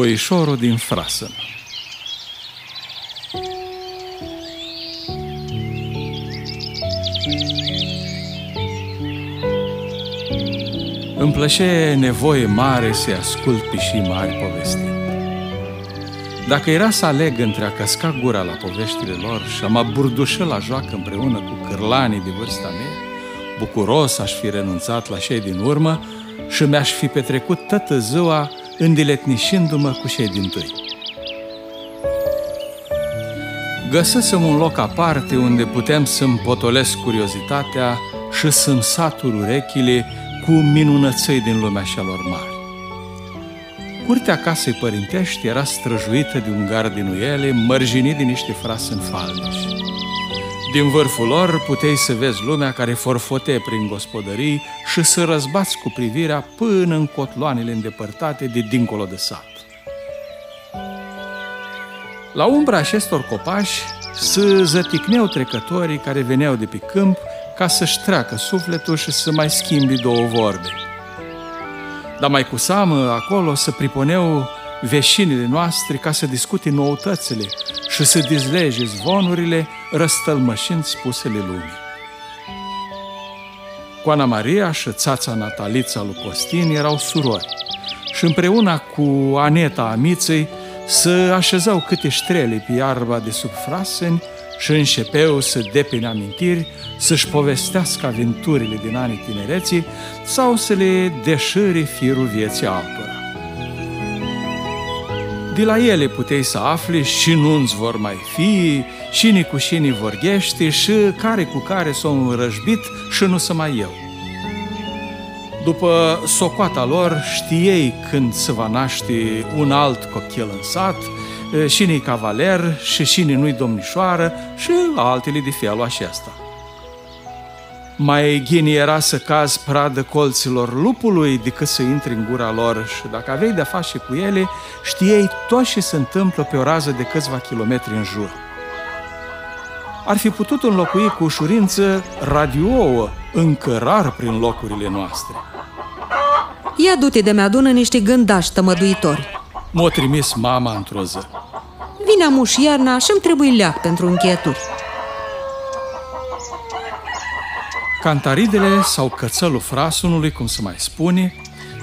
Foișorul din frasă Îmi plăcea nevoie mare să ascult pișii mari povestind. Dacă era să aleg între a căsca gura la poveștile lor și a mă burdușă la joacă împreună cu cârlanii de vârsta mea, bucuros aș fi renunțat la cei din urmă și mi-aș fi petrecut toată ziua îndiletnișindu-mă cu cei din tâi. Găsesem un loc aparte unde putem să-mi potolesc curiozitatea și să-mi satur urechile cu minunățăi din lumea celor mari. Curtea casei părintești era străjuită de un gard din uiele, mărginit din niște frase în faldeși. Din vârful lor puteai să vezi lumea care forfote prin gospodării și să răzbați cu privirea până în cotloanele îndepărtate de dincolo de sat. La umbra acestor copaci să zăticneau trecătorii care veneau de pe câmp ca să-și treacă sufletul și să mai schimbi două vorbe. Dar mai cu seamă, acolo să priponeau veșinile noastre ca să discute noutățile și să dizlege zvonurile răstălmășind spusele lumii. Coana Maria și țața Natalița lui Costin erau surori și împreună cu Aneta Amiței să așezau câte ștrele pe iarba de sub fraseni și înșepeau să depine amintiri, să-și povestească aventurile din anii tinereții sau să le deșăre firul vieții altora. De la ele puteai să afli și nu-ți vor mai fi, și cu șini vorghește și care cu care s-au înrăjbit și nu să mai eu. După socoata lor, știei când se va naște un alt copil în sat, și cavaler și cine nu-i domnișoară și altele de felul acesta. Mai ghini era să cazi pradă colților lupului decât să intri în gura lor și dacă aveai de-a face cu ele, știai tot ce se întâmplă pe o rază de câțiva kilometri în jur. Ar fi putut înlocui cu ușurință radiouă, încă rar prin locurile noastre. Ia du-te de mi-adună niște gândași tămăduitori. M-a trimis mama într-o zi. Vine amuș iarna și-mi trebuie leac pentru încheieturi. Cantaridele sau cățelul frasunului, cum se mai spune,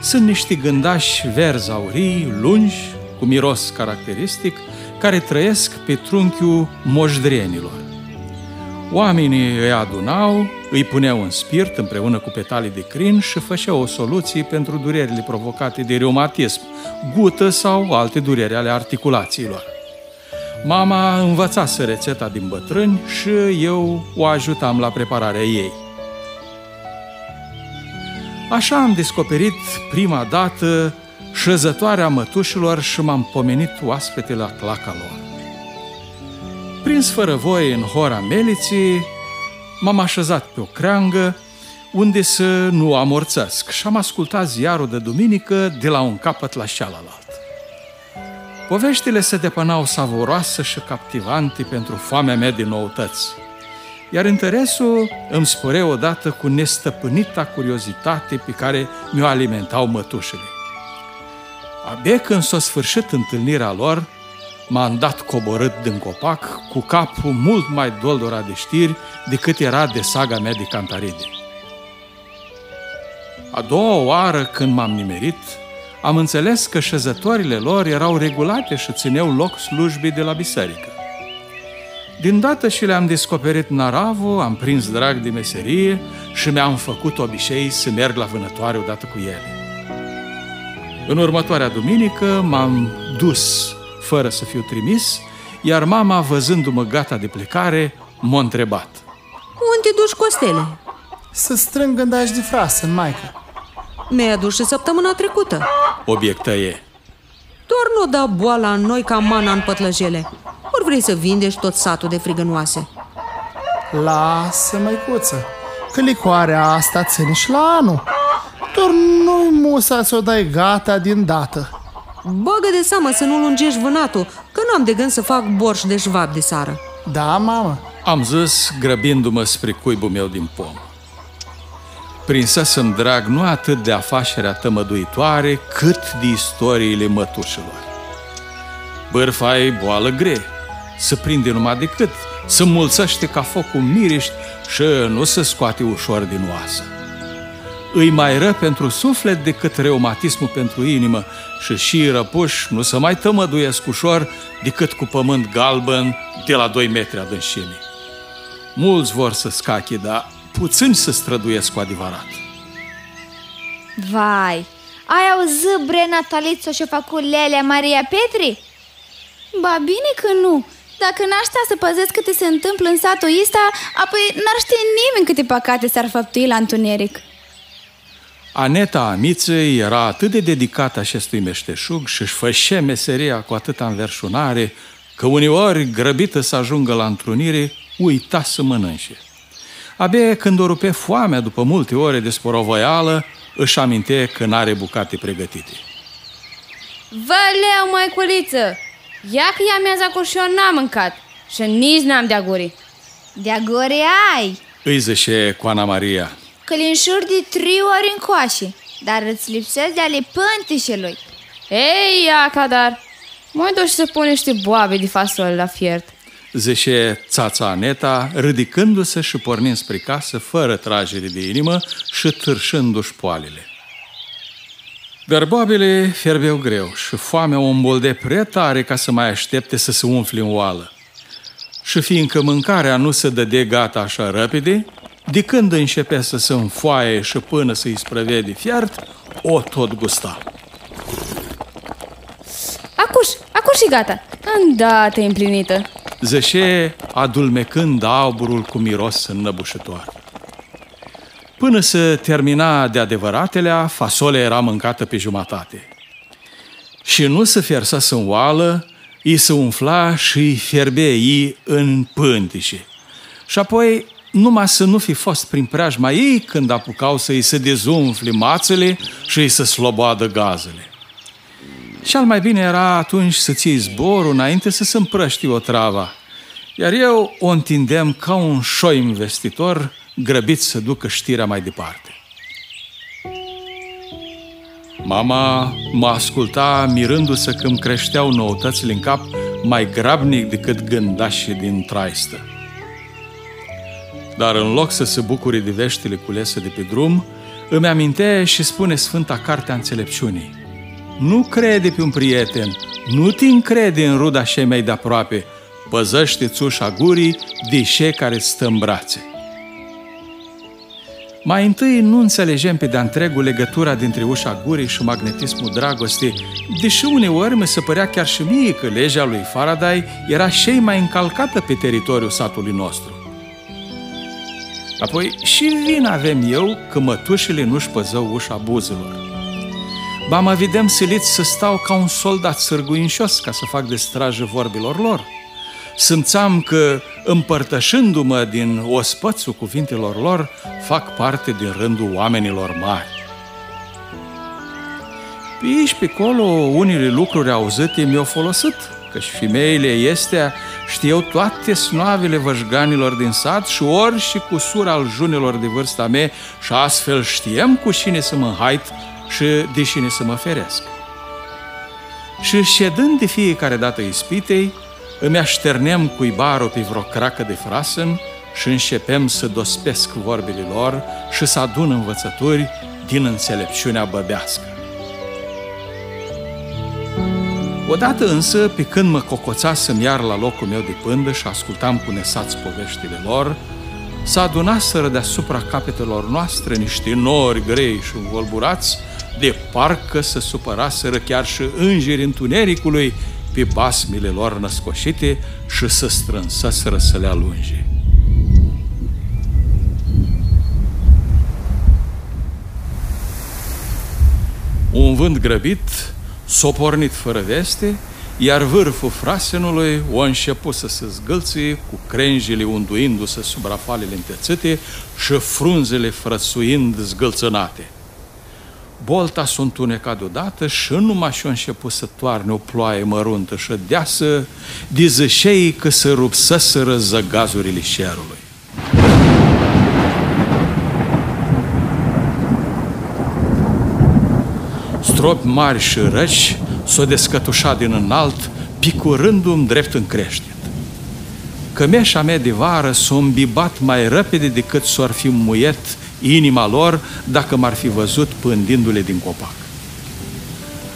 sunt niște gândași verzi aurii, lungi, cu miros caracteristic, care trăiesc pe trunchiul mojdrenilor. Oamenii îi adunau, îi puneau în spirt împreună cu petalii de crin și făceau o soluție pentru durerile provocate de reumatism, gută sau alte dureri ale articulațiilor. Mama învățase rețeta din bătrâni și eu o ajutam la prepararea ei. Așa am descoperit prima dată șezătoarea mătușilor și m-am pomenit oaspete la claca lor. Prins fără voie în hora meliții, m-am așezat pe o creangă unde să nu amorțesc și am ascultat ziarul de duminică de la un capăt la cealalt. Poveștile se depănau savoroase și captivante pentru foamea mea de noutăți, iar interesul îmi spore odată cu nestăpânita curiozitate pe care mi-o alimentau mătușele. Abia când s-a sfârșit întâlnirea lor, m-am dat coborât din copac, cu capul mult mai doldora de știri decât era de saga mea de cantaride. A doua oară când m-am nimerit, am înțeles că șezătorile lor erau regulate și țineau loc slujbii de la biserică. Din dată și le-am descoperit naravul, am prins drag de meserie și mi-am făcut obicei să merg la vânătoare odată cu ele. În următoarea duminică m-am dus fără să fiu trimis, iar mama, văzându-mă gata de plecare, m-a întrebat. Unde duci costele? Să strâng gândași de frasă în maică. Mi-ai adus și săptămâna trecută. Obiectă e. Doar nu da boala în noi ca mana în pătlăjele. Ori vrei să vindești tot satul de frigănoase? Lasă, măicuță, că licoarea asta ține și la anul. Doar nu-i musa să o dai gata din dată. Bagă de seamă să nu lungești vânatul, că n-am de gând să fac borș de șvab de sară. Da, mamă. Am zis, grăbindu-mă spre cuibul meu din pom. Prinsesem drag nu atât de afacerea tămăduitoare, cât de istoriile mătușilor. Bârfa e boală gre, să prinde numai decât, să mulțăște ca focul miriști și nu se scoate ușor din oasă. Îi mai ră pentru suflet decât reumatismul pentru inimă și și răpuși nu se mai tămăduiesc ușor decât cu pământ galben de la 2 metri adâncime. Mulți vor să scache, dar puțini să străduiesc cu adevărat. Vai, ai auzit bre Natalițo și-a făcut Lelea Maria Petri? Ba bine că nu, dacă n-aș sta să păzesc câte se întâmplă în satul ăsta, apoi n-ar ști nimeni câte păcate s-ar făptui la întuneric. Aneta Amiței era atât de dedicată acestui meșteșug și își fășea meseria cu atâta înverșunare că uneori, grăbită să ajungă la întrunire, uita să mănânce. Abia când o rupe foamea după multe ore de sporovoială, își aminte că n-are bucate pregătite. Văleu, măiculiță! Ia că ea mi-a zacur și eu n-am mâncat și nici n-am de aguri. De aguri ai! Îi zășe cu Ana Maria. Că le de trei ori în coașe, dar îți lipsesc de ale pântișelui. Ei, ia, dar mai duci să pune niște boabe de fasole la fiert. Zice țața Aneta, ridicându-se și pornind spre casă, fără tragere de inimă și târșându-și poalele. Verboabele fierbeau greu și foamea o îmbolde prea tare ca să mai aștepte să se umfle în oală. Și fiindcă mâncarea nu se dăde gata așa repede, de când începea să se înfoaie și până să-i sprăvede fiert, o tot gusta. Acuș, acuș și gata, îndată împlinită. Zășe adulmecând auburul cu miros înnăbușător. Până să termina de adevăratelea, fasolea era mâncată pe jumătate. Și nu se fiersa să oală, îi se umfla și îi fierbe ei în pântișe. Și apoi, numai să nu fi fost prin preajma ei când apucau să îi se dezumfle mațele și îi se sloboadă gazele. Și al mai bine era atunci să ții zborul înainte să se împrăști o trava. Iar eu o întindem ca un șoi investitor grăbit să ducă știrea mai departe. Mama mă asculta mirându-se că îmi creșteau noutățile în cap mai grabnic decât gândașii din traistă. Dar în loc să se bucure de veștile culese de pe drum, îmi aminte și spune Sfânta Carte a Înțelepciunii. Nu crede pe un prieten, nu te încrede în ruda și mai de aproape, păzăște-ți țușa gurii de care stă în brațe. Mai întâi nu înțelegem pe de întregul legătura dintre ușa gurii și magnetismul dragostei, deși uneori mi se părea chiar și mie că legea lui Faraday era și mai încalcată pe teritoriul satului nostru. Apoi și vin avem eu că mătușile nu-și păzău ușa buzilor. Ba mă vedem siliți să stau ca un soldat sârguinșos ca să fac de strajă vorbilor lor – simțeam că, împărtășându-mă din ospățul cuvintelor lor, fac parte din rândul oamenilor mari. Pe aici, pe acolo, unele lucruri auzite mi-au folosit, și femeile este știau toate snoavele văjganilor din sat și ori și cu sura al junilor de vârsta mea și astfel știem cu cine să mă hait și de cine să mă feresc. Și ședând de fiecare dată ispitei, îmi așternem cuibarul pe vreo cracă de frasăn și începem să dospesc vorbile lor și să adun învățături din înțelepciunea băbească. Odată însă, pe când mă cocoțasem iar la locul meu de pândă și ascultam cu nesați poveștile lor, s-a adunaseră deasupra capetelor noastre niște nori grei și învolburați, de parcă să supăraseră chiar și îngerii întunericului pe basmile lor născoșite și să strânsaseră să le alunge. Un vânt grăbit s-a pornit fără veste, iar vârful frasenului o început să se zgâlție cu crenjile unduindu-se sub rafalele întețite și frunzele frăsuind zgâlțânate. Bolta s-a întunecat deodată și numai și-a început să toarne o ploaie măruntă și deasă, dizășei că se rupsăsără zăgazurile șerului. Stropi mari și răci s-o descătușat din înalt, picurându-mi drept în creștet. Cămeșa mea de vară s-a îmbibat mai repede decât s-ar fi muiet inima lor dacă m-ar fi văzut pândindu-le din copac.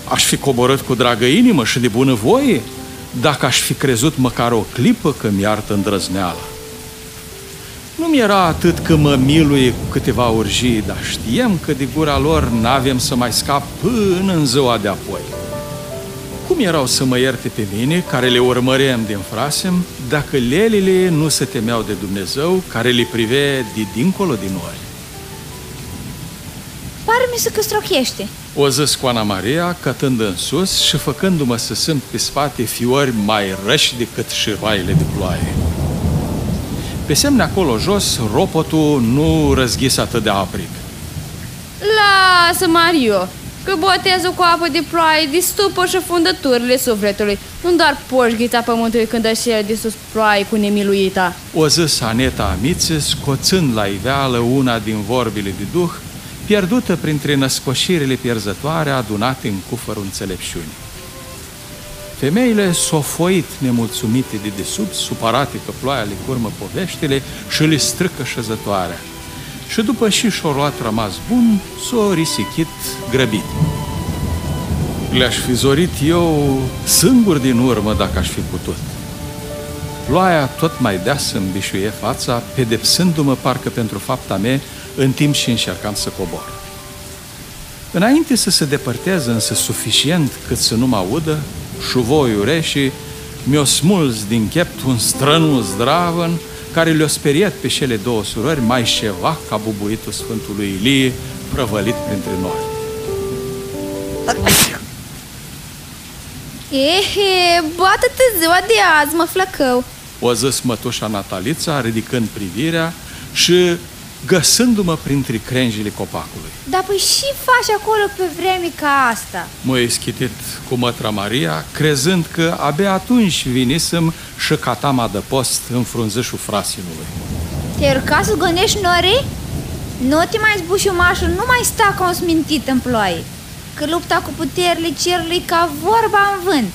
Aș fi coborât cu dragă inimă și de bună voie dacă aș fi crezut măcar o clipă că mi-artă îndrăzneala. Nu mi era atât că mă miluie cu câteva urgii, dar știam că de gura lor n-avem să mai scap până în ziua de apoi. Cum erau să mă ierte pe mine, care le urmăream din frasem, dacă lelele nu se temeau de Dumnezeu, care le prive de dincolo din noi? Pare mi se că strochește. O zis cu Ana Maria, cătând în sus și făcându-mă să simt pe spate fiori mai răși decât șiroaiele de ploaie. Pe semne acolo jos, ropotul nu răzghise atât de aprig. Lasă, Mario, că botezul cu apă de ploaie distupă și fundăturile sufletului, nu doar poșghița pământului când așel de sus ploaie cu nemiluita. O zis Aneta Amițe, scoțând la iveală una din vorbile de duh, pierdută printre născoșirile pierzătoare adunate în cufărul înțelepciunii. Femeile s-au foit nemulțumite de desubt, supărate că ploaia le curmă poveștile și le strâcă șezătoarea. Și după și și-o luat rămas bun, s-o risichit grăbit. Le-aș fi zorit eu singur din urmă dacă aș fi putut. Ploaia tot mai deasă îmi bișuie fața, pedepsându-mă parcă pentru fapta mea, în timp și încercam să cobor. Înainte să se depărteze însă suficient cât să nu mă audă, șuvoiul reși mi-o smuls din chept un strănul zdravăn care le-o speriat pe cele două surori mai ceva ca bubuitul Sfântului Ilie prăvălit printre noi. Ehe, bată-te ziua de azi, mă flăcău O zis mătușa Natalița, ridicând privirea și găsându-mă printre crenjile copacului. Dar păi și faci acolo pe vreme ca asta? M-a ischitit cu mătra Maria, crezând că abia atunci vinisem și catama de post în frunzășul frasinului. Te-ai urcat să gănești nori? Nu te mai zbuși umașul, nu mai sta ca un smintit în ploaie Că lupta cu puterile cerului ca vorba în vânt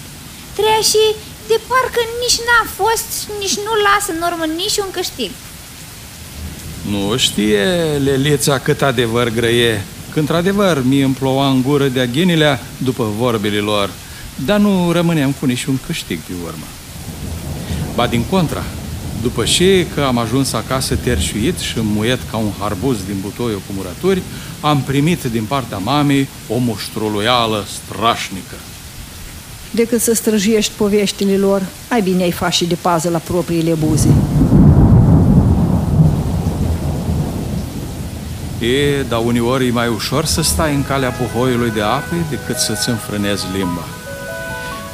Treia și de parcă nici n-a fost și nici nu lasă în urmă niciun câștig Nu știe Lelița cât adevăr grăie, că într-adevăr mi îmi ploua în gură de aghinilea după vorbele lor, dar nu rămâneam cu niciun câștig pe urmă. Ba din contra, după ce că am ajuns acasă terșuit și muiet ca un harbuz din butoiul cu murături, am primit din partea mamei o muștruluială strașnică. Decât să străjiești poveștile lor, ai bine ai face de pază la propriile buze. E, dar uneori e mai ușor să stai în calea puhoiului de ape decât să-ți înfrânezi limba.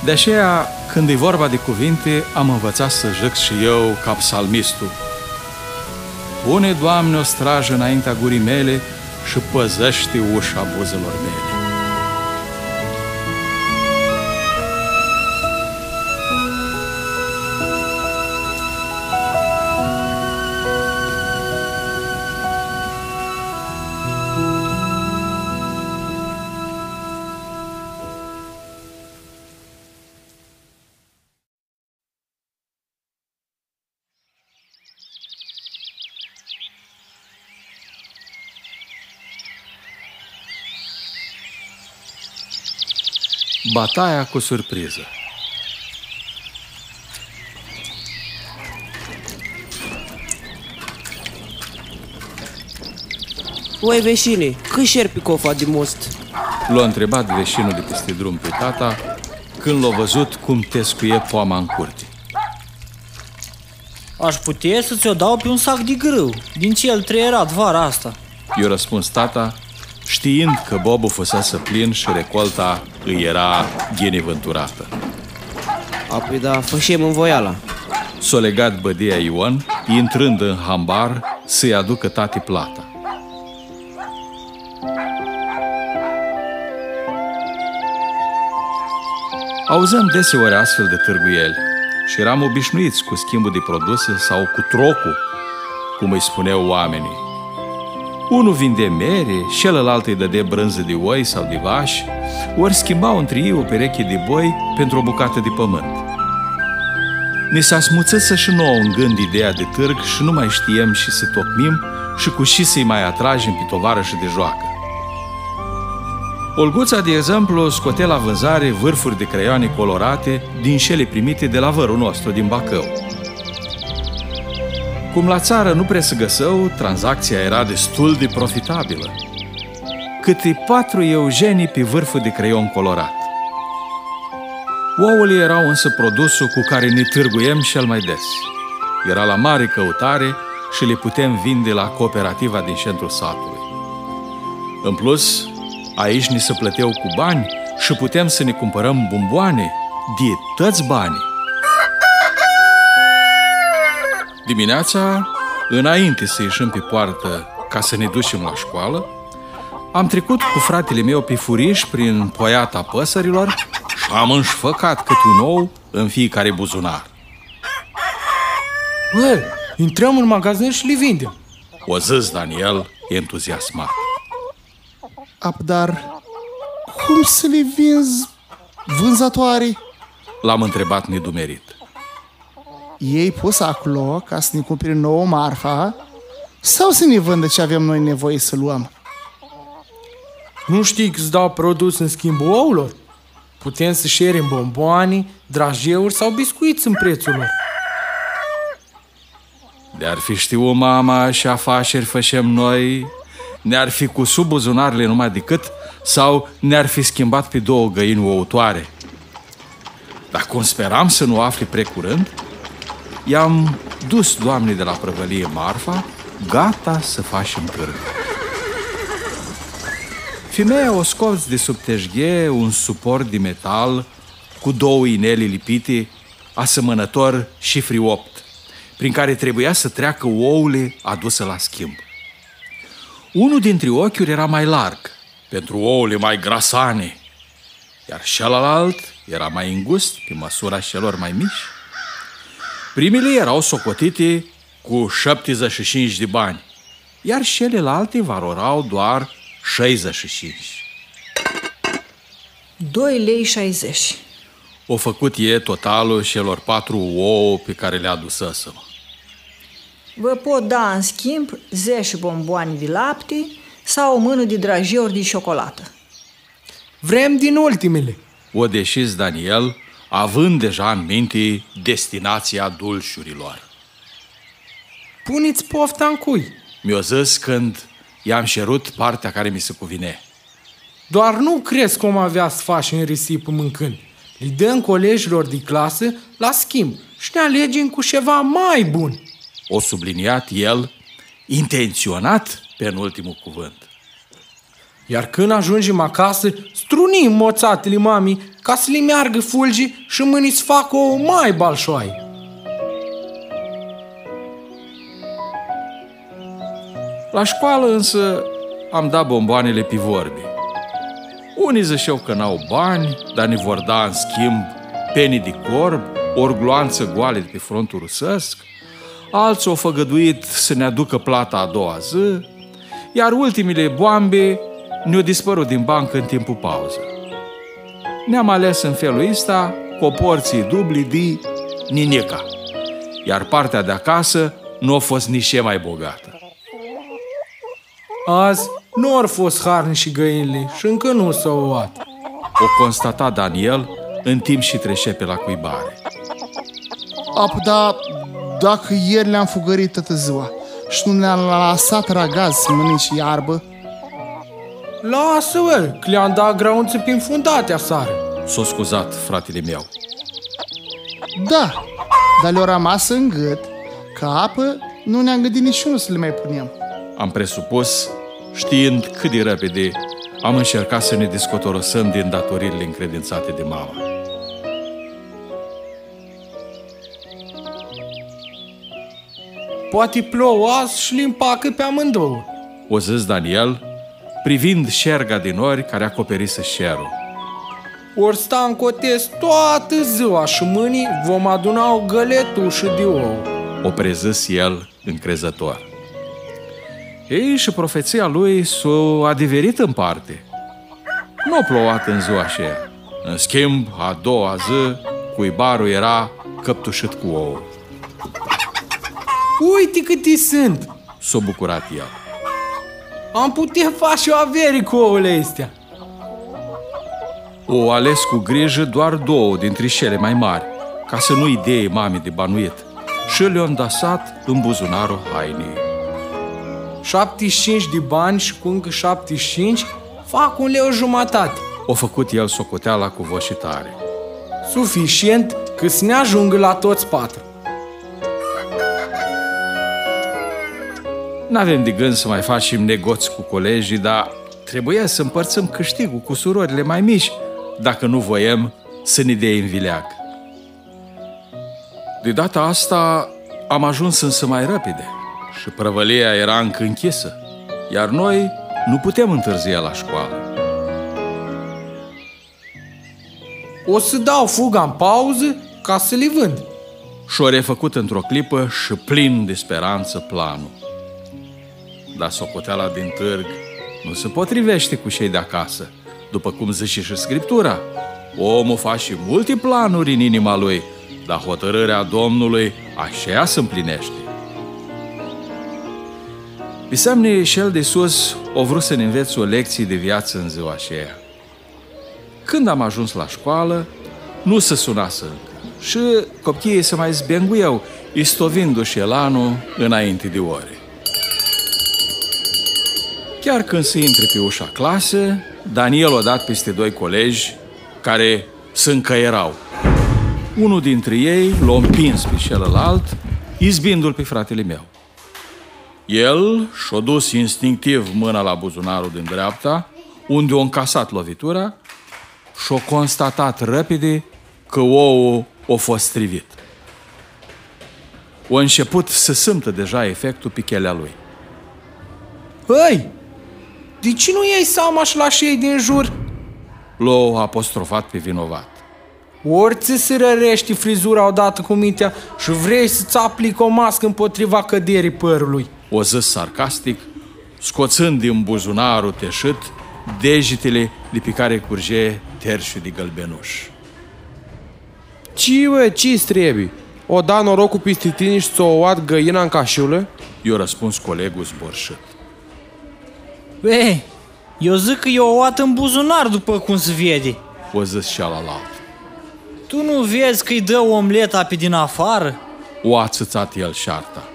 De aceea, când e vorba de cuvinte, am învățat să joc și eu ca psalmistul. Pune, Doamne, o strajă înaintea gurii mele și păzește ușa buzelor mele. Bataia cu surpriză Oi, veșine, cât șerpi cofa de most? L-a întrebat veșinul de peste drum pe tata când l-a văzut cum tescuie poama în curte. Aș putea să ți-o dau pe un sac de grâu, din ce el trăierat vara asta. I-a răspuns tata, știind că bobul fusese plin și recolta îi era ghenivânturată. Apoi da, fășem în voiala. S-a legat bădia Ion, intrând în hambar să-i aducă tati plata. Auzăm deseori astfel de târguieli și eram obișnuiți cu schimbul de produse sau cu trocul, cum îi spuneau oamenii. Unul vinde mere, celălalt îi dădea brânză de oi sau de vași, ori schimbau între ei o pereche de boi pentru o bucată de pământ. Ni s-a smuțit și nouă în gând ideea de târg și nu mai știem și să tocmim și cu și să-i mai atragem pe tovară și de joacă. Olguța, de exemplu, scotea la vânzare vârfuri de creioane colorate din cele primite de la vărul nostru din Bacău. Cum la țară nu prea se găsău, tranzacția era destul de profitabilă. Câte patru eugenii pe vârful de creion colorat. Ouăle erau însă produsul cu care ne târguiem cel mai des. Era la mare căutare și le putem vinde la cooperativa din centrul satului. În plus, aici ni se plăteau cu bani și putem să ne cumpărăm bomboane de toți banii. Dimineața, înainte să ieșim pe poartă ca să ne ducem la școală, am trecut cu fratele meu pe furiș prin poiata păsărilor și am înșfăcat câte un ou în fiecare buzunar. Bă, intrăm în magazin și le vindem. O zis Daniel, entuziasmat. Ap, dar cum să le vinzi vânzătoare? L-am întrebat nedumerit. Ei pus acolo ca să ne cumpere nouă marfa sau să ne vândă ce avem noi nevoie să luăm? Nu știi că îți dau produs în schimbul ouălor? Putem să șerim bomboane, drajeuri sau biscuiți în prețul lor. De-ar fi știut mama și afaceri fășem noi, ne-ar fi cu sub buzunarele numai decât sau ne-ar fi schimbat pe două găini ouătoare. Dar cum speram să nu afli precurând, i-am dus doamnei de la prăvălie Marfa, gata să facem târg. Femeia o scoți de sub teșghe un suport de metal cu două ineli lipite, asemănător șifri 8, prin care trebuia să treacă ouăle aduse la schimb. Unul dintre ochiuri era mai larg, pentru ouăle mai grasane, iar celălalt era mai îngust, pe măsura celor mai mici. Primele erau socotite cu 75 de bani, iar celelalte valorau doar 65. 2 lei 60. O făcut e totalul celor patru ouă pe care le adusesem. Vă pot da în schimb 10 bomboane de lapte sau o mână de drajeuri de ciocolată. Vrem din ultimele. O deșis Daniel, având deja în minte destinația dulșurilor. Puneți pofta în cui. Mi-o zis când i-am șerut partea care mi se cuvine. Doar nu crezi cum avea să faci în risipă mâncând. Îi dăm colegilor de clasă la schimb și ne alegem cu ceva mai bun. O subliniat el, intenționat pe ultimul cuvânt. Iar când ajungem acasă, strunim moțatele mamii ca să le meargă fulgi și mâini să facă o mai balșoaie. La școală însă am dat bomboanele pe vorbe. Unii zășeau că n-au bani, dar ne vor da în schimb penii de corb, ori gloanță goale de pe frontul rusesc, alții au făgăduit să ne aducă plata a doua zi, iar ultimile boambe ne-au dispărut din bancă în timpul pauză. Ne-am ales în felul ăsta cu o porție dubli de ninica, iar partea de acasă nu a fost nici mai bogată. Azi nu ar fost harni și găinile și încă nu s-au luat. O constata Daniel în timp și trece pe la cuibare. Ap, da, dacă ieri le-am fugărit toată ziua și nu ne-am lăsat ragaz să mănânci iarbă, Lasă, bă, că le-am dat graunțe prin fundate aseară. S-a scuzat fratele meu. da, dar le-au rămas în gât că apă nu ne-am gândit niciunul să le mai punem. Am presupus, știind cât de repede am încercat să ne descotorosăm din datoririle încredințate de mama. Poate plouă azi și le împacă pe amândouă. O zis Daniel, privind șerga din ori care acoperise șerul. Ori sta în cotes toată ziua și mâini vom aduna o găletușă de ou. O prezis el încrezător. Ei, și profeția lui s-a adeverit în parte. Nu a plouat în ziua aceea. În schimb, a doua zi, cuibarul era căptușit cu ouă. Uite cât sunt! S-a bucurat el. Am putea face o avere cu ouăle astea. O ales cu grijă doar două dintre cele mai mari, ca să nu idee mami de banuit, și le-a îndasat în buzunarul hainei. 75 de bani și cu încă 75 fac un leu jumătate. O făcut el socoteala cu voce tare. Suficient că să ne ajungă la toți patru. N-avem de gând să mai facem negoți cu colegii, dar trebuia să împărțim câștigul cu surorile mai mici, dacă nu voiem să ne dea în vileag. De data asta am ajuns însă mai repede și prăvălia era încă închisă, iar noi nu putem întârzia la școală. O să dau fuga în pauză ca să le vând. Și-o refăcut într-o clipă și plin de speranță planul. Dar socoteala din târg nu se potrivește cu cei de acasă, după cum zice și Scriptura. Omul face multe planuri în inima lui, dar hotărârea Domnului așa se împlinește. Pisamne cel de sus o vrut să ne învețe o lecție de viață în ziua aceea. Când am ajuns la școală, nu se sunase încă și copiii se mai zbenguiau, istovindu-și elanul înainte de ore. Chiar când se intre pe ușa clase, Daniel o dat peste doi colegi care se încăierau. Unul dintre ei l-a împins pe celălalt, izbindu-l pe fratele meu. El și-a dus instinctiv mâna la buzunarul din dreapta, unde a încasat lovitura și-a constatat repede că ouul a fost strivit. O început să simtă deja efectul pe chelea lui. Hăi, de ce nu iei seama și la ei din jur? L-a apostrofat pe vinovat. Ori ți se rărești frizura odată cu mintea și vrei să-ți aplic o mască împotriva căderii părului. O zis sarcastic, scoțând din buzunarul teșit degetele de pe care curge terșul de gălbenuș. Ce, bă, ce trebuie? O da norocul peste tine și ți-o oat găina în cașiulă? I-a răspuns colegul zbărșit. Ei, eu zic că eu o oat în buzunar după cum se vede. O zis cealalt. Tu nu vezi că-i dă omleta pe din afară? O a țățat el șarta.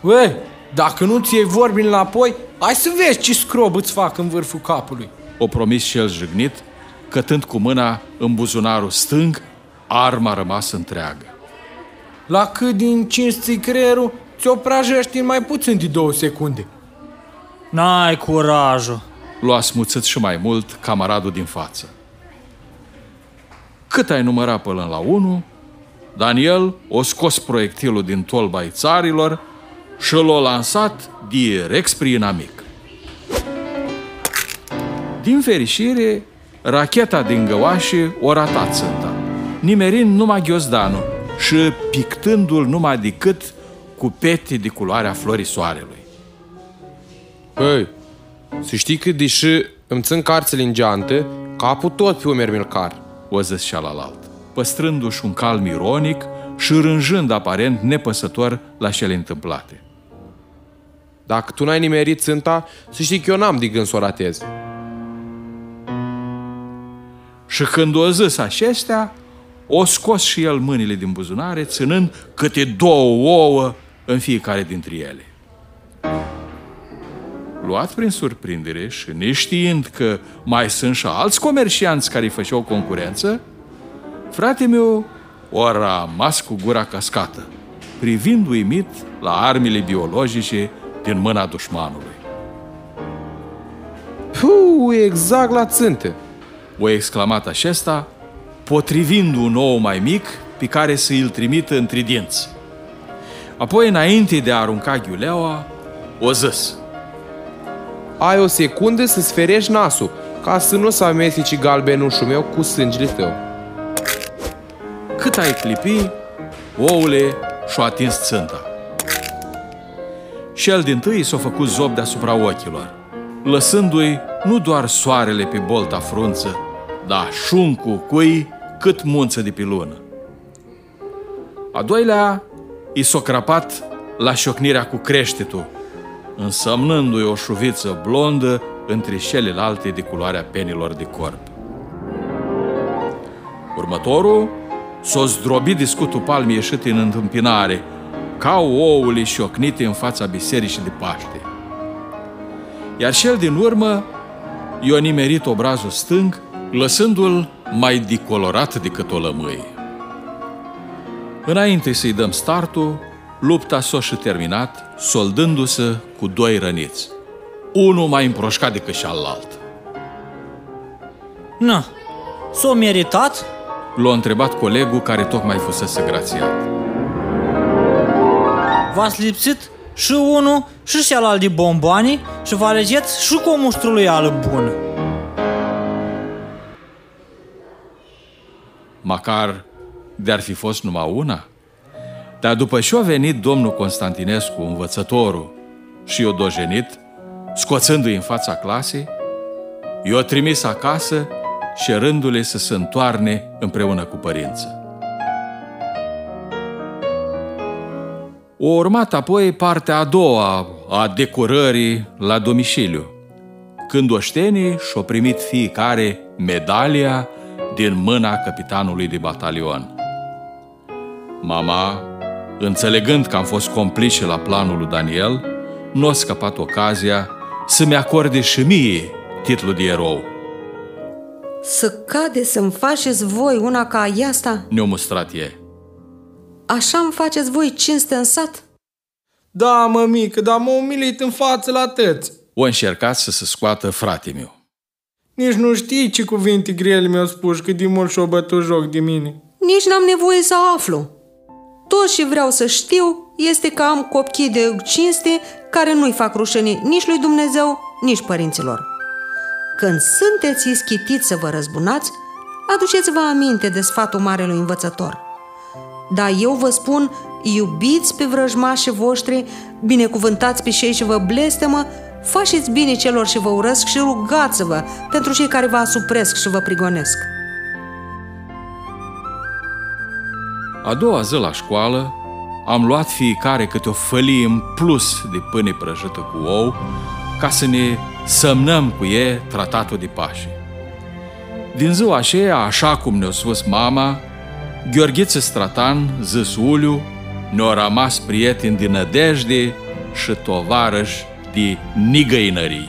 Băi, dacă nu ți iei vorbi înapoi, hai să vezi ce scrob îți fac în vârful capului. O promis și el jignit, cătând cu mâna în buzunarul stâng, arma rămas întreagă. La cât din cinci creierul, ți-o prajești în mai puțin de două secunde. N-ai curajul. L-a smuțit și mai mult camaradul din față. Cât ai numărat până la unu, Daniel o scos proiectilul din tolba țarilor și l-a lansat direct spre inamic. Din fericire, racheta din găoașe o ratat țânta, nimerind numai ghiozdanul și pictându-l numai decât cu pete de culoarea florii soarelui. Hei, să știi că deși îmi țin carțele în geantă, capul tot pe un milcar. O zis cealalt, păstrându-și un calm ironic și rânjând aparent nepăsător la cele întâmplate. Dacă tu n-ai nimerit țânta, să știi că eu n-am de gând să o ratez. Și când o zis acestea, o scos și el mâinile din buzunare, ținând câte două ouă în fiecare dintre ele. Luat prin surprindere și neștiind că mai sunt și alți comercianți care îi făceau concurență, frate meu o rămas cu gura cascată, privind uimit la armele biologice din mâna dușmanului. Puh, exact la țânte! O exclamat acesta, potrivind un ou mai mic pe care să îl trimită între dinți. Apoi, înainte de a arunca ghiuleaua, o zis. Ai o secundă să-ți ferești nasul, ca să nu se amesteci galbenușul meu cu sângele tău. Cât ai clipi, oule și-a atins țânta. Și el din tâi s-a făcut zob deasupra ochilor, lăsându-i nu doar soarele pe bolta frunță, dar șuncul cui cât munță de pe lună. A doilea i s-a crapat la șocnirea cu creștetul, însemnându-i o șuviță blondă între celelalte de culoarea penilor de corp. Următorul s-o zdrobit de scutul palmii ieșit în întâmpinare, ca oul șocnite în fața bisericii de Paște. Iar cel din urmă i-a nimerit obrazul stâng, lăsându-l mai decolorat decât o lămâie. Înainte să-i dăm startul, lupta s-a și terminat, soldându-se cu doi răniți. Unul mai împroșcat decât celălalt. Na, s-o meritat? L-a întrebat colegul care tocmai fusese grațiat. V-ați lipsit și unul și celălalt de bomboane și vă alegeți și cu o muștruluială bună. Macar de-ar fi fost numai una? Dar după ce a venit domnul Constantinescu, învățătorul, și i-a dojenit, scoțându-i în fața clasei, i-a trimis acasă, cerându-le să se întoarne împreună cu părință. O urmat apoi partea a doua a decorării la domiciliu, când oștenii și-au primit fiecare medalia din mâna capitanului de batalion. Mama, înțelegând că am fost complice la planul lui Daniel, nu a scăpat ocazia să-mi acorde și mie titlul de erou. Să cade să-mi faceți voi una ca asta? Ne-a mustrat ei. Așa îmi faceți voi cinste în sat? Da, mămică, dar m-a umilit în față la tăți. O încercat să se scoată frate meu. Nici nu știi ce cuvinte grele mi-au spus cât de mult și-o bătut joc de mine. Nici n-am nevoie să aflu. Tot ce vreau să știu este că am copii de cinste care nu-i fac rușine nici lui Dumnezeu, nici părinților. Când sunteți ischitiți să vă răzbunați, aduceți-vă aminte de sfatul marelui învățător. Dar eu vă spun, iubiți pe vrăjmașii voștri, binecuvântați pe cei ce vă blestemă, faceți bine celor ce vă urăsc și rugați-vă pentru cei care vă asupresc și vă prigonesc. A doua zi la școală am luat fiecare câte o fălie în plus de pâine prăjită cu ou ca să ne semnăm cu ei tratatul de pace. Din ziua aceea, așa cum ne-a spus mama, Gheorghiță Stratan, zis Uliu, ne-a rămas prieteni din nădejde și tovarăși de nigăinării.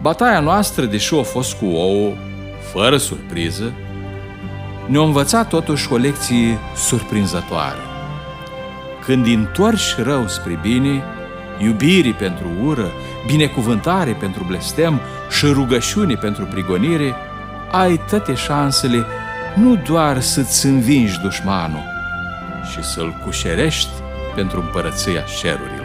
Bataia noastră, deși a fost cu ouă, fără surpriză, ne-a învățat totuși o lecție surprinzătoare. Când întorci rău spre bine, iubirii pentru ură, binecuvântare pentru blestem și rugăciune pentru prigonire, ai toate șansele nu doar să-ți învingi dușmanul, ci să-l cușerești pentru împărăția șerurilor.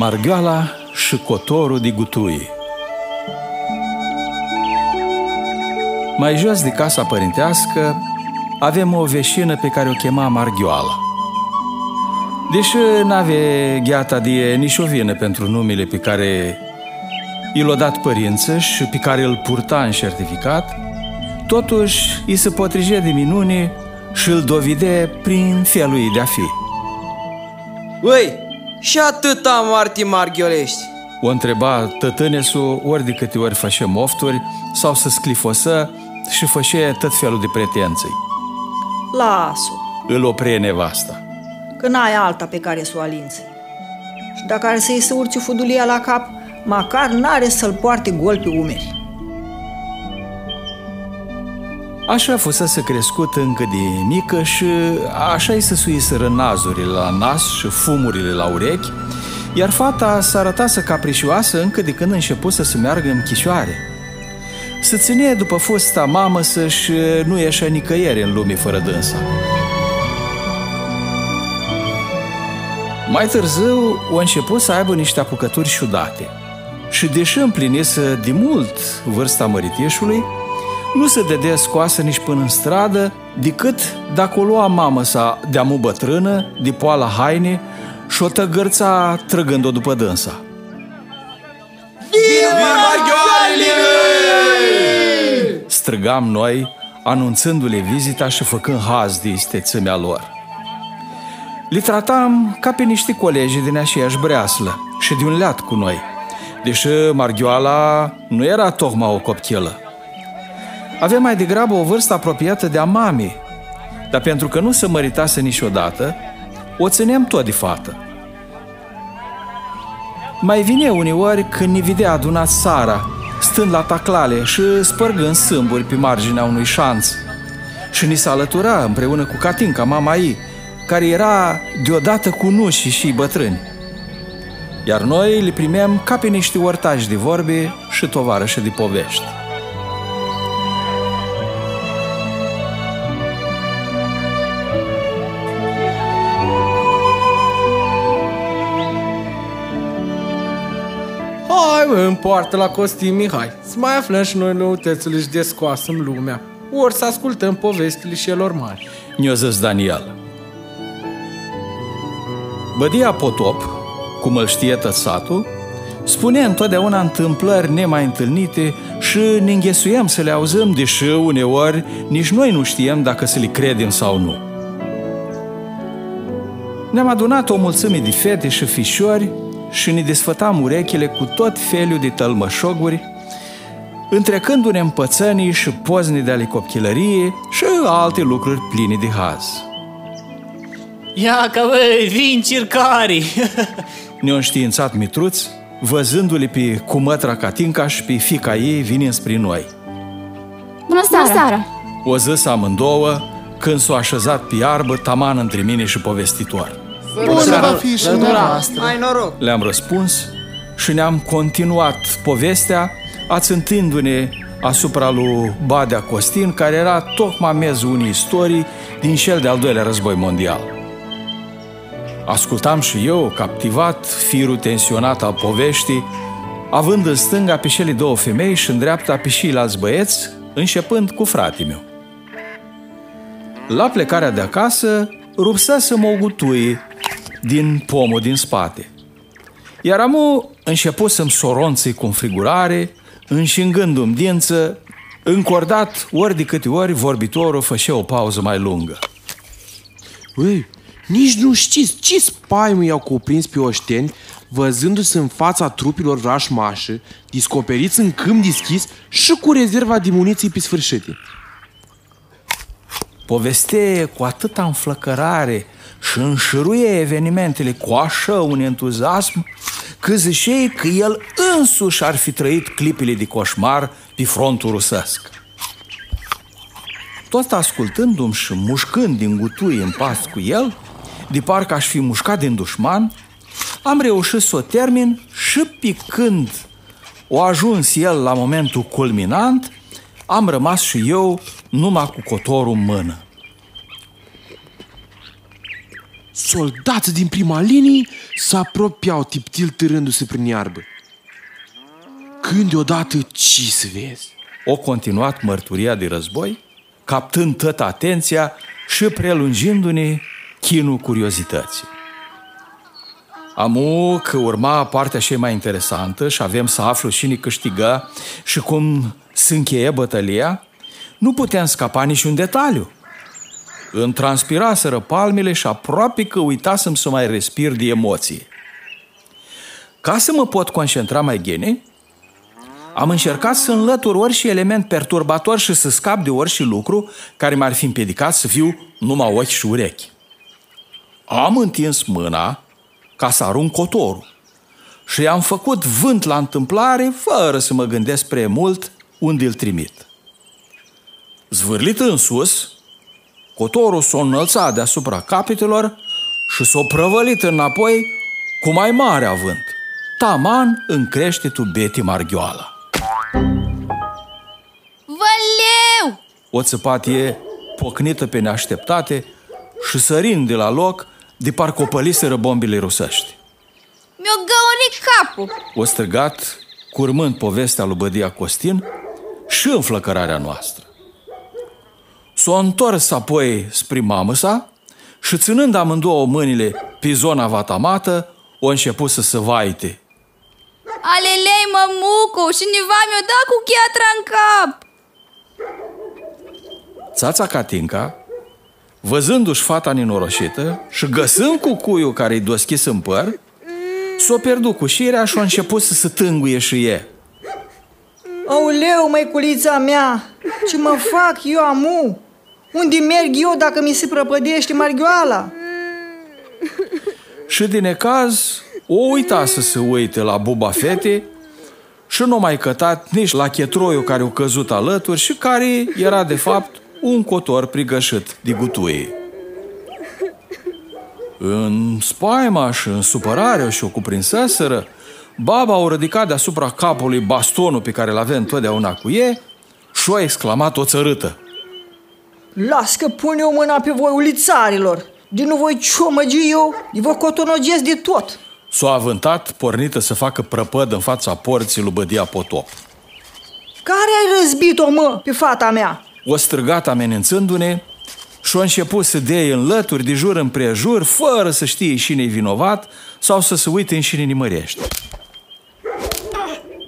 Margala și cotorul de gutui. Mai jos de casa părintească avem o veșină pe care o chema Marghioala. Deși n-ave gheata de nici o vină pentru numele pe care i l-a dat părință și pe care îl purta în certificat, totuși îi se potrivea de minune și îl dovide prin felul ei de a fi. Ui, și atâta Marti Marghiolești. O întreba tătânesul ori de câte ori fășe mofturi sau să sclifosă și fășe tot felul de pretenții. Las-o, Îl opre nevasta. că n-ai alta pe care să o alinți. Și dacă are să-i se urce fudulia la cap, măcar n-are să-l poarte gol pe umeri. Așa fusese crescut încă de mică și așa îi se suiseră nazurile la nas și fumurile la urechi, iar fata s-a arătase capricioasă încă de când început să se meargă în chișoare. Se ține după fosta mamă să-și nu ieșea nicăieri în lume fără dânsa. Mai târziu, o început să aibă niște apucături ciudate. Și deși împlinise de mult vârsta măritișului, nu se dădea scoasă nici până în stradă, decât dacă o lua mamă sa de-amu bătrână, de poala haine și o tăgărța trăgând-o după dânsa. Strigam noi, anunțându-le vizita și făcând haz de istețimea lor. Le tratam ca pe niște colegi din aceeași breaslă și de un leat cu noi, deși Marghioala nu era tocmai o copchilă. Avea mai degrabă o vârstă apropiată de a mamei, dar pentru că nu se măritase niciodată, o țineam tot de fată. Mai vine uneori când ne vedea adunat Sara, stând la taclale și spărgând sâmburi pe marginea unui șanț. Și ni se alătura împreună cu Catinca, mama ei, care era deodată cu nuși și bătrâni. Iar noi le primeam ca pe niște ortași de vorbe și tovarășe de povești. În poartă la Costin Mihai, să mai aflăm și noi noutățile și de scoasă în lumea, ori să ascultăm povestile celor mari. Ne-o zis Daniel. Bădia Potop, cum îl știe tot satul, spune întotdeauna întâmplări nemai întâlnite și ne înghesuiem să le auzăm, deși uneori nici noi nu știm dacă să le credem sau nu. Ne-am adunat o mulțime de fete și fișori și ne desfătam urechile cu tot felul de tălmășoguri, întrecându-ne împățănii și pozni de ale copchilărie și alte lucruri pline de haz. Ia că băi, vin circarii! Ne-a înștiințat Mitruț, văzându-le pe cumătra Catinca și pe fica ei vinind spre noi. Bună seara! Bună seara! O zis amândouă când s-au așezat pe iarbă taman între mine și povestitor. Bună va fi și dumneavoastră. Ai noroc! Le-am răspuns și ne-am continuat povestea, ațântându-ne asupra lui Badea Costin, care era tocmai mezul unei istorii din cel de-al doilea război mondial. Ascultam și eu, captivat, firul tensionat al poveștii, având în stânga pe cele două femei și în dreapta pe ceilalți băieți, începând cu fratele meu. La plecarea de acasă, rupsesem o gutuie din pomul din spate. Iar amu început să-mi soronței cu înfrigurare, înșingându-mi dință, încordat ori de câte ori vorbitorul făcea o pauză mai lungă. Ui, nici nu știți ce spaimă i-au cuprins pe oșteni văzându-se în fața trupilor rașmașă, descoperiți în câmp deschis și cu rezerva de muniții pe sfârșite. Poveste cu atâta înflăcărare și înșiruie evenimentele cu așa un entuziasm că ziceai că el însuși ar fi trăit clipile de coșmar pe frontul rusesc. Tot ascultându-mi și mușcând din gutui în pas cu el, de parcă aș fi mușcat din dușman, am reușit să o termin și picând o ajuns el la momentul culminant, am rămas și eu numai cu cotorul în mână. Soldați din prima linie se apropiau tiptil târându-se prin iarbă. Când deodată ce să vezi? O continuat mărturia de război, captând tot atenția și prelungindu-ne chinul curiozității. Amu că urma partea cea mai interesantă și avem să aflu cine câștigă și cum se încheie bătălia, nu puteam scapa niciun detaliu. Îmi transpiraseră palmele și aproape că uitasem să mai respir de emoție. Ca să mă pot concentra mai bine, am încercat să înlătur orice element perturbator și să scap de orice lucru care m-ar fi împiedicat să fiu numai ochi și urechi. Am întins mâna ca să arunc cotorul și am făcut vânt la întâmplare fără să mă gândesc prea mult unde îl trimit. Zvârlit în sus, cotorul s-o înălțat deasupra capitelor și s-o prăvălit înapoi cu mai mare avânt, taman în creștetul Beti Marghioala. Văleu! O țăpatie pocnită pe neașteptate și sărind de la loc, de parcă opăliseră bombile rusești. Mi-o găurit capul. O strigat, curmând povestea lui Bădia Costin și înflăcărarea noastră. S-o întors apoi spre mamă sa și ținând amândouă mâinile pe zona vatamată, o început să se vaite. Alelei, mămuco, și niva mi-o dat cu chiatra în cap. Țața Catinca, văzându-și fata nenorocită și găsând cucuiul care-i doschis în păr, s-o pierdut cu șirea și a început să se tânguie și e. Auleu, măiculița mea, ce mă fac eu amu? Unde merg eu dacă mi se prăpădește margioala? Și din necaz, o uita să se uite la buba fete și nu mai cătat nici la chetroiul care o căzut alături și care era de fapt un cotor prigășit de gutuie. În spaima și în supărare și o cuprinseseră, baba o ridicat deasupra capului bastonul pe care l-avea întotdeauna cu ei și o exclamat o țărâtă. Las că pun eu mâna pe voi ulițarilor. Din nu voi ciomăgi eu, îi vă cotonogesc de tot. S-a avântat, pornită să facă prăpăd în fața porții lui Bădia Potop. Care ai răzbit-o, mă, pe fata mea? O străgat amenințându-ne și a început să dea în lături de jur împrejur, fără să știe cine e vinovat sau să se uite în cine nimărește.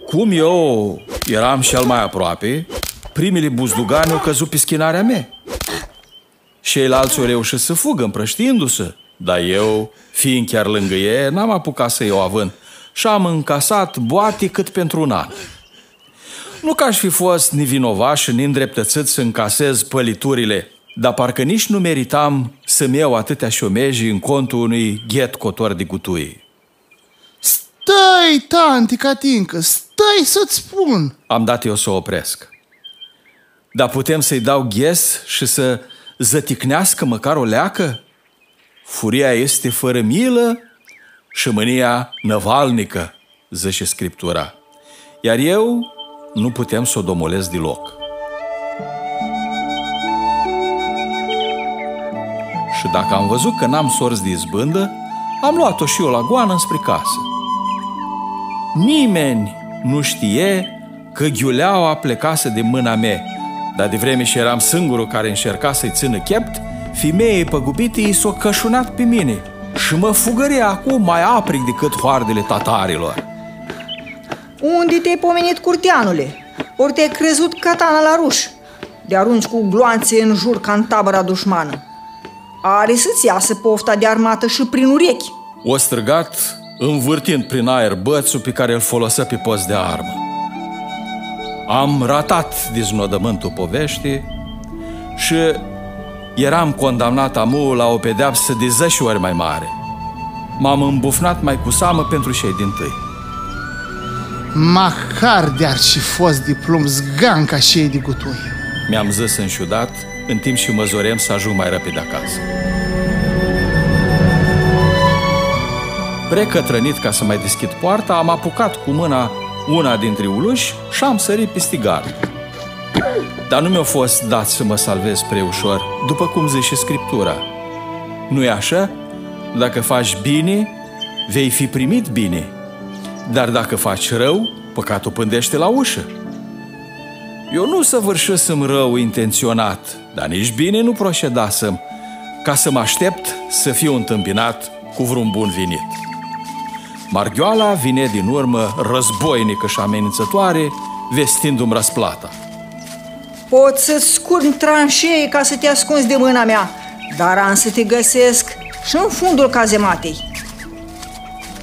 Cum eu eram cel mai aproape, primele buzdugane au căzut pe schinarea mea. Ceilalți au reușit să fugă împrăștiindu-se, dar eu, fiind chiar lângă ei, n-am apucat să iau avânt și am încasat boate cât pentru un an. Nu că aș fi fost nevinovat și neîndreptățit să încasez păliturile, dar parcă nici nu meritam să-mi iau atâtea șomeji în contul unui ghet cotor de gutui. Stai, tanti Catincă, stai să-ți spun. Am dat eu să o opresc. Dar putem să-i dau ghes și să zăticnească măcar o leacă? Furia este fără milă și mânia năvalnică, zice Scriptura. Iar eu nu putem să o domolesc deloc. Și dacă am văzut că n-am sorți de izbândă, am luat-o și eu la goană spre casă. Nimeni nu știe că ghiuleaua plecase de mâna mea, dar de vreme și eram singurul care încerca să-i țină chept, femeii păgubite i s-o cășunat pe mine și mă fugărea acum mai aprig decât hoardele tatarilor. Unde te-ai pomenit, curteanule? Ori te-ai crezut catana la ruș? De arunci cu gloanțe în jur ca în tabăra dușmană. Are să-ți iasă pofta de armată și prin urechi. O străgat, învârtind prin aer bățul pe care îl folosea pe post de armă. Am ratat deznodământul poveștii și eram condamnat amu la o pedeapsă de 10 ori mai mare. M-am îmbufnat mai cu seamă pentru cei din tâi. Macar de-ar și fost de plumb zgan ca și ei de gutui. Mi-am zis înșudat, în timp și mă zorem să ajung mai repede acasă. Precătrănit ca să mai deschid poarta, am apucat cu mâna una dintre uluși și am sărit peste gard. Dar nu mi-a fost dat să mă salvez prea ușor, după cum zice Scriptura. nu e așa? Dacă faci bine, vei fi primit bine. Dar dacă faci rău, păcatul pândește la ușă. Eu nu săvârșesem rău intenționat, dar nici bine nu procedasem, ca să mă aștept să fiu întâmpinat cu vreun bun venit. Marghioala vine din urmă războinică și amenințătoare, vestindu-mi răsplata. Pot să-ți scurm tranșee ca să te ascunzi de mâna mea, dar am să te găsesc și în fundul cazematei.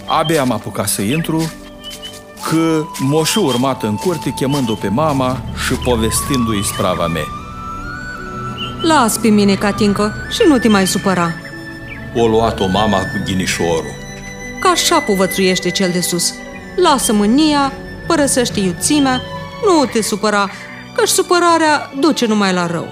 Abia am apucat să intru, că moșu urmat în curte chemându pe mama și povestindu-i sprava mea. Las pe mine, Catincă, și nu te mai supăra. O luat-o mama cu ghinișorul. Ca așa povățuiește cel de sus. Lasă mânia, părăsește iuțimea, nu te supăra, căci supărarea duce numai la rău.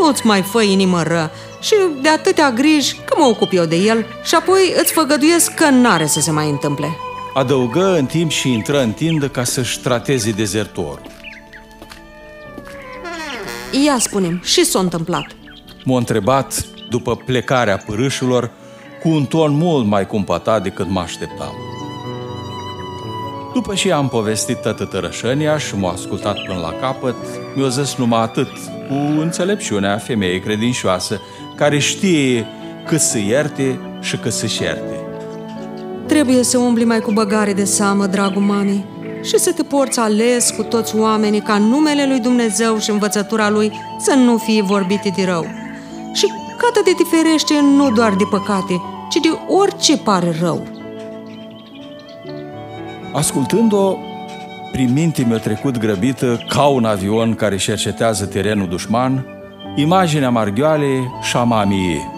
Nu-ți mai fă inimă ră și de atâtea griji că mă ocup eu de el și apoi îți făgăduiesc că n-are să se mai întâmple. Adăugă în timp și intră în tindă ca să-și trateze dezertorul. Ia spunem, și s-a întâmplat. M-a întrebat, după plecarea părâșilor, cu un ton mult mai cumpătat decât mă așteptam. După ce am povestit toată tărășănia și m-a ascultat până la capăt, mi-a zis numai atât, cu înțelepciunea femeii credincioasă, care știe cât să ierte și cât să șerte. Trebuie să umbli mai cu băgare de seamă, dragul mami, și să te porți ales cu toți oamenii ca numele lui Dumnezeu și învățătura lui să nu fie vorbite de rău. Și cată de te ferește nu doar de păcate, ci de orice pare rău. Ascultând-o, prin minte mi-a trecut grăbită ca un avion care cercetează terenul dușman, imaginea marghioale și a mamii ei.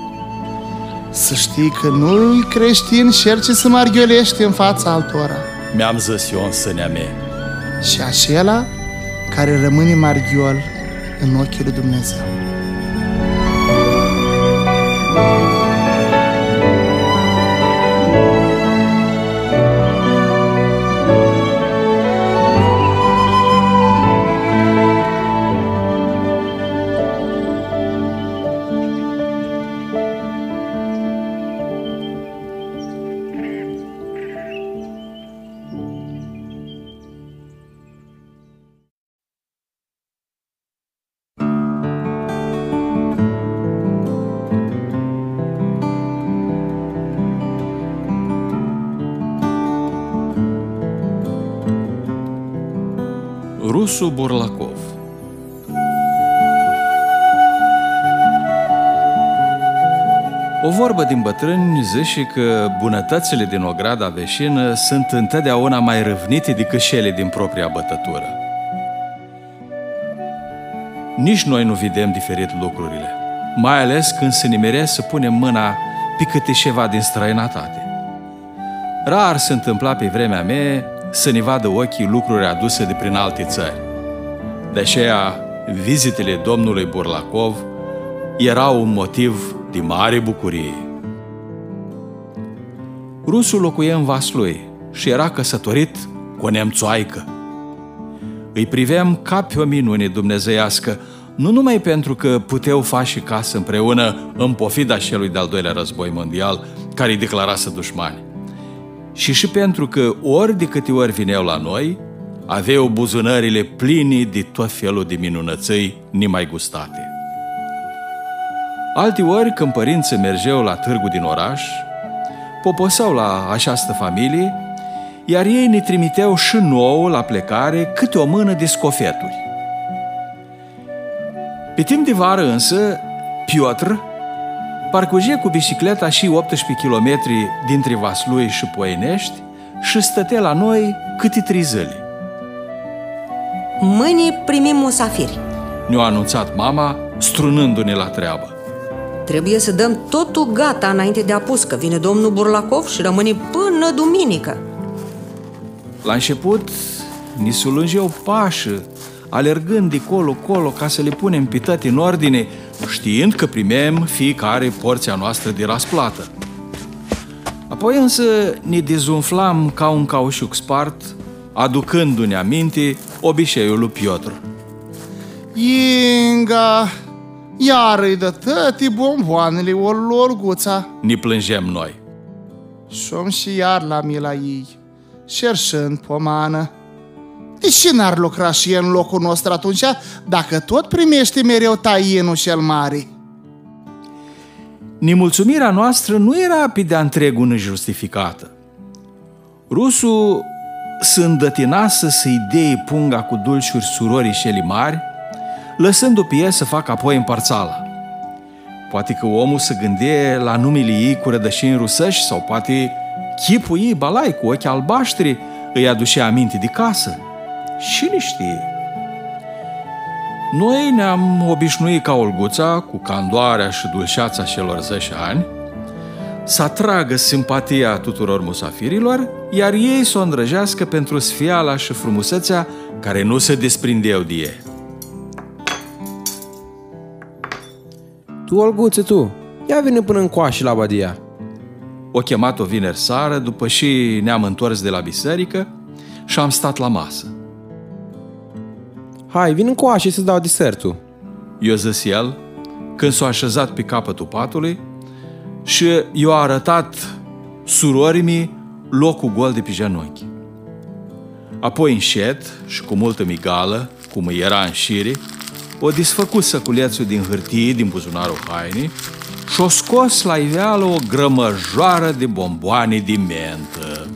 Să știi că nu creștin șerce să marghiolește în fața altora. Mi-am zis eu în sânea mea. Și acela care rămâne marghiol în ochii lui Dumnezeu. Rusu Burlakov O vorbă din bătrâni zice că bunătățile din ograda veșină sunt întotdeauna mai râvnite decât cele din propria bătătură. Nici noi nu vedem diferit lucrurile, mai ales când se nimerea să punem mâna pe câte ceva din străinătate. Rar se întâmpla pe vremea mea să ne vadă ochii lucruri aduse de prin alte țări. De aceea, vizitele domnului Burlakov erau un motiv de mare bucurie. Rusul locuia în Vaslui și era căsătorit cu o nemțoaică. Îi priveam ca pe o minune dumnezeiască, nu numai pentru că puteau face casă împreună în pofida celui de-al doilea război mondial, care îi declarase dușmani, și și pentru că ori de câte ori vineau la noi, aveau buzunările pline de tot felul de minunățăi nimai gustate. Alte ori, când părinții mergeau la târgu din oraș, poposeau la această familie, iar ei ne trimiteau și nouă la plecare câte o mână de scofeturi. Pe timp de vară însă, Piotr parcurgea cu bicicleta și 18 km dintre Vaslui și Poenești și stătea la noi câte trei zile. Mâine primim musafiri. Ne-a anunțat mama, strunându-ne la treabă. Trebuie să dăm totul gata înainte de apus, că vine domnul Burlacov și rămâne până duminică. La început, ni sulângeau pașă, alergând de colo-colo ca să le punem pe toate în ordine, știind că primem fiecare porția noastră de rasplată. Apoi însă ne dezumflam ca un caușuc spart, aducându-ne aminte obiceiul lui Piotr. Inga, iar îi dă tăti bomboanele ori Olguța. Ne plângem noi. Și și iar la mila ei, șerșând pomană. De ce n-ar lucra și el în locul nostru atunci, dacă tot primește mereu taienul cel mare? Nemulțumirea noastră nu era pe de-a întregul nejustificată. Rusul se îndătinase să-ți dea punga cu dulciuri surorii șeli mari, lăsându pe el să facă apoi împarțala. Poate că omul se gânde la numele ei cu rădășini rusăși sau poate chipul ei balai cu ochi albaștri îi aducea aminte de casă. Cine știe? Noi ne-am obișnuit ca Olguța, cu candoarea și dulceața celor 10 ani, să atragă simpatia tuturor musafirilor, iar ei să o îndrăjească pentru sfiala și frumusețea care nu se desprindeau de ei. Tu, Olguță, tu, ia vine până în coașă la Badia. O chemat-o vineri seară, după și ne-am întors de la biserică și am stat la masă. Hai, vin în coașă să-ți dau desertul. I-o zis el, când s-a așezat pe capătul patului și i-a arătat surorii mei locul gol de pe genunchi. Apoi înșet și cu multă migală, cum îi era în șire, o disfăcut săculețul din hârtie din buzunarul hainei și o scos la iveală o grămăjoară de bomboane de mentă.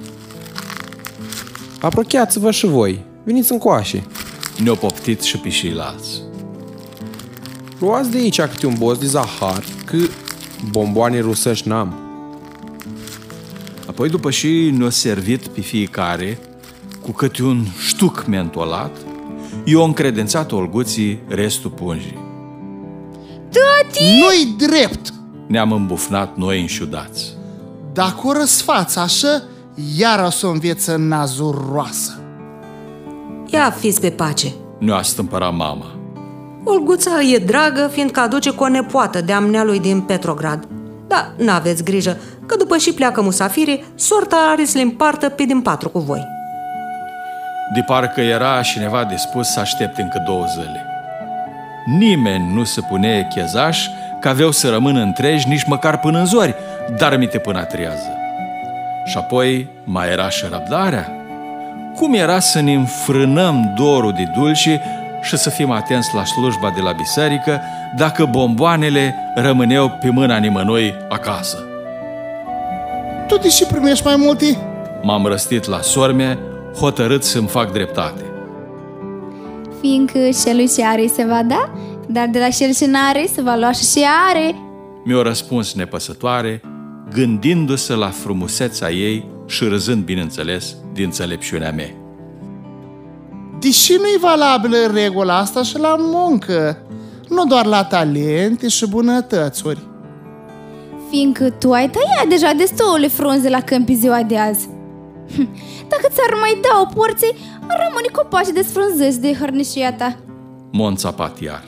Apropiați-vă și voi, veniți încoace. Ne-au poptit și pe ceilalți. Luați de aici câte un boz de zahar, că bomboane rusăși n-am. Apoi după și ne-a servit pe fiecare cu câte un ștuc mentolat, i-o încredințat olguții restul pungii. Tati! Nu-i drept! Ne-am îmbufnat noi înșudați. Dacă o răsfați așa, iar o să o înveță nazuroasă. Ia fiți pe pace. Ne-a stâmpărat mama. Olguța e dragă, fiindcă aduce cu o nepoată de lui din Petrograd. Da, n-aveți grijă, că după și pleacă musafirii, sorta are să le împartă pe din patru cu voi. De parcă era cineva dispus să aștepte încă două zile. Nimeni nu se pune chezaș că aveau să rămână întregi nici măcar până în zori, dar mite până triază. Și apoi mai era și răbdarea. Cum era să ne înfrânăm dorul de dulci și să fim atenți la slujba de la biserică dacă bomboanele rămâneau pe mâna nimănui acasă? Tu de ce primești mai multe? M-am răstit la sorme, hotărât să-mi fac dreptate. Fiindcă celui ce are se va da, dar de la cel ce n-are se va lua și ce are. Mi-a răspuns nepăsătoare, gândindu-se la frumusețea ei și râzând, bineînțeles, din înțelepciunea mea. Deși nu-i valabilă regula asta și la muncă, nu doar la talente și bunătățuri. Fiindcă tu ai tăiat deja destule frunze la câmpi ziua de azi. Dacă ți-ar mai da o porție, rămâne copaci desfrânzăți de hărnișia ta. Monța Patiar.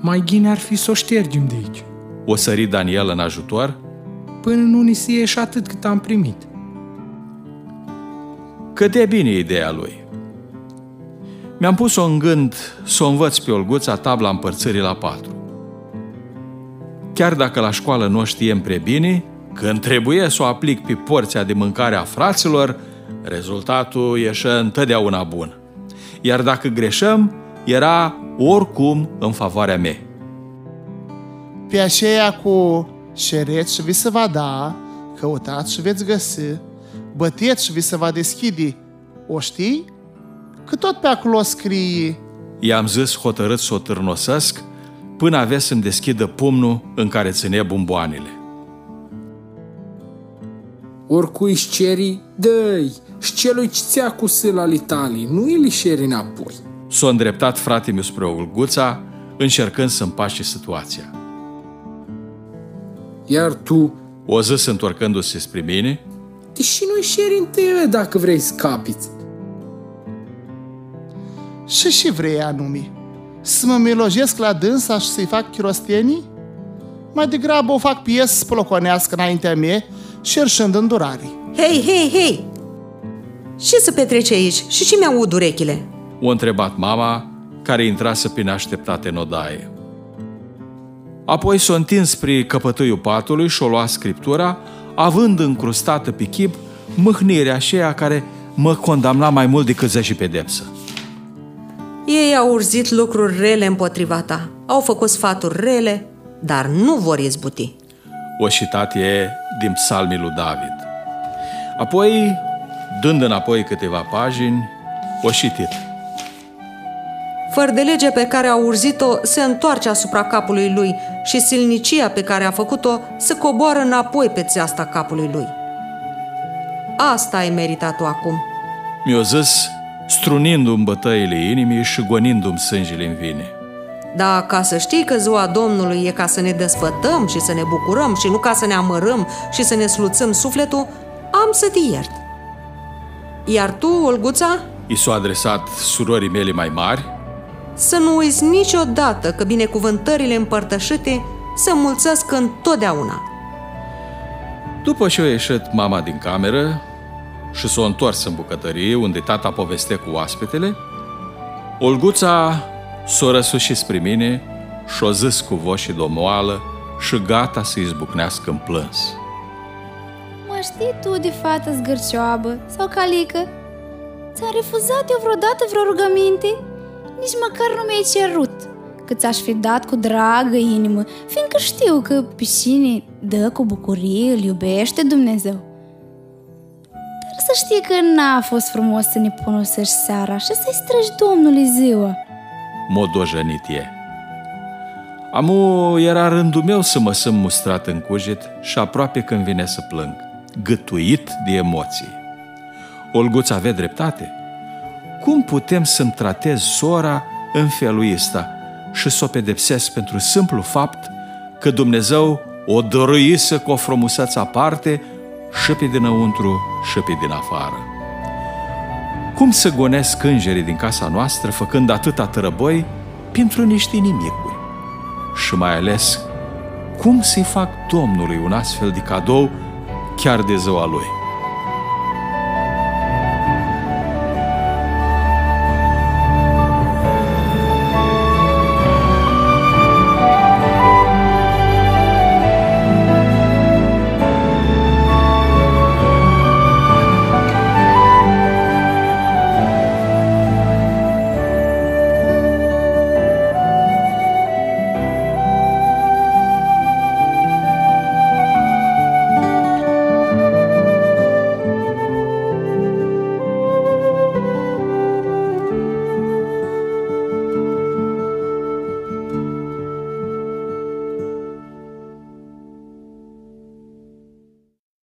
Mai ghine ar fi să o ștergem de aici. O sări Daniel în ajutor? Până nu ni se ieși atât cât am primit. Cât de bine ideea lui. Mi-am pus-o în gând să o învăț pe Olguța tabla împărțării la patru. Chiar dacă la școală nu o știem prea bine, când trebuie să o aplic pe porția de mâncare a fraților, rezultatul ieșă întotdeauna bun. Iar dacă greșăm, era oricum în favoarea mea. Pe aceea cu șereți și vi se va da, căutați și veți găsi, băteți și vi se va deschide. O știi? Că tot pe acolo scrie... I-am zis hotărât să o târnosesc până avea să-mi deschidă pumnul în care ținea bomboanele. Oricui își ceri, dă-i, și celui ce ți-a cu sâla al Italii, nu îi lișeri înapoi. S-a îndreptat frate meu spre Olguța, încercând să împace situația. Iar tu, O zis întorcându-se spre mine, deși nu-i șeri în tine dacă vrei să capiți. Și și vrei anume? Să mă milojesc la dânsa și să-i fac chirostenii? Mai degrabă o fac piesă să ploconească înaintea mea, șerșând îndurare. Hei, hei, hei! Ce se petrece aici și ce mi-aud urechile? o întrebat mama, care intrase pe neașteptate în odaie. Apoi s-a întins spre căpătâiul patului și o lua scriptura, având încrustată pe chip mâhnirea aceea care mă condamna mai mult decât zece pedepsă. Ei au urzit lucruri rele împotriva ta, au făcut sfaturi rele, dar nu vor izbuti. O citat e din psalmii lui David. Apoi, dând înapoi câteva pagini, o citit. Fără de legea pe care a urzit-o se întoarce asupra capului lui și silnicia pe care a făcut-o se coboară înapoi pe țeasta capului lui. Asta ai meritat tu acum. Mi-o zis, strunindu-mi bătăile inimii și gonindu-mi sângele în vine. Da, ca să știi că ziua Domnului e ca să ne desfătăm și să ne bucurăm și nu ca să ne amărâm și să ne sluțăm sufletul, am să te iert. Iar tu, Olguța, I s-a adresat surorii mele mai mari, să nu uiți niciodată că binecuvântările împărtășite se mulțesc întotdeauna. După ce a ieșit mama din cameră și s-a întors în bucătărie unde tata povestea cu oaspetele, Olguța s-a răsușit spre mine și a zis cu voce domoală și gata să izbucnească în plâns. Mă știi tu de fată zgârcioabă sau calică? Ți-am refuzat eu vreodată vreo rugăminte? Nici măcar nu mi-ai cerut Că ți-aș fi dat cu dragă inimă Fiindcă știu că pe cine dă cu bucurie îl iubește Dumnezeu Dar să știi că n-a fost frumos să ne ponosești seara Și să-i străgi Domnului ziua Modojănit e. Amu era rândul meu să mă simt mustrat în cuget și aproape când vine să plâng, gătuit de emoții. Olguț avea dreptate. Cum putem să-mi tratez sora în felul ăsta și să o pedepsesc pentru simplu fapt că Dumnezeu o dăruise cu o frumusețe aparte și pe dinăuntru și pe din afară? Cum să gonesc îngerii din casa noastră făcând atâta tărăboi pentru niște nimicuri? Și mai ales, cum să-i fac Domnului un astfel de cadou chiar de ziua lui?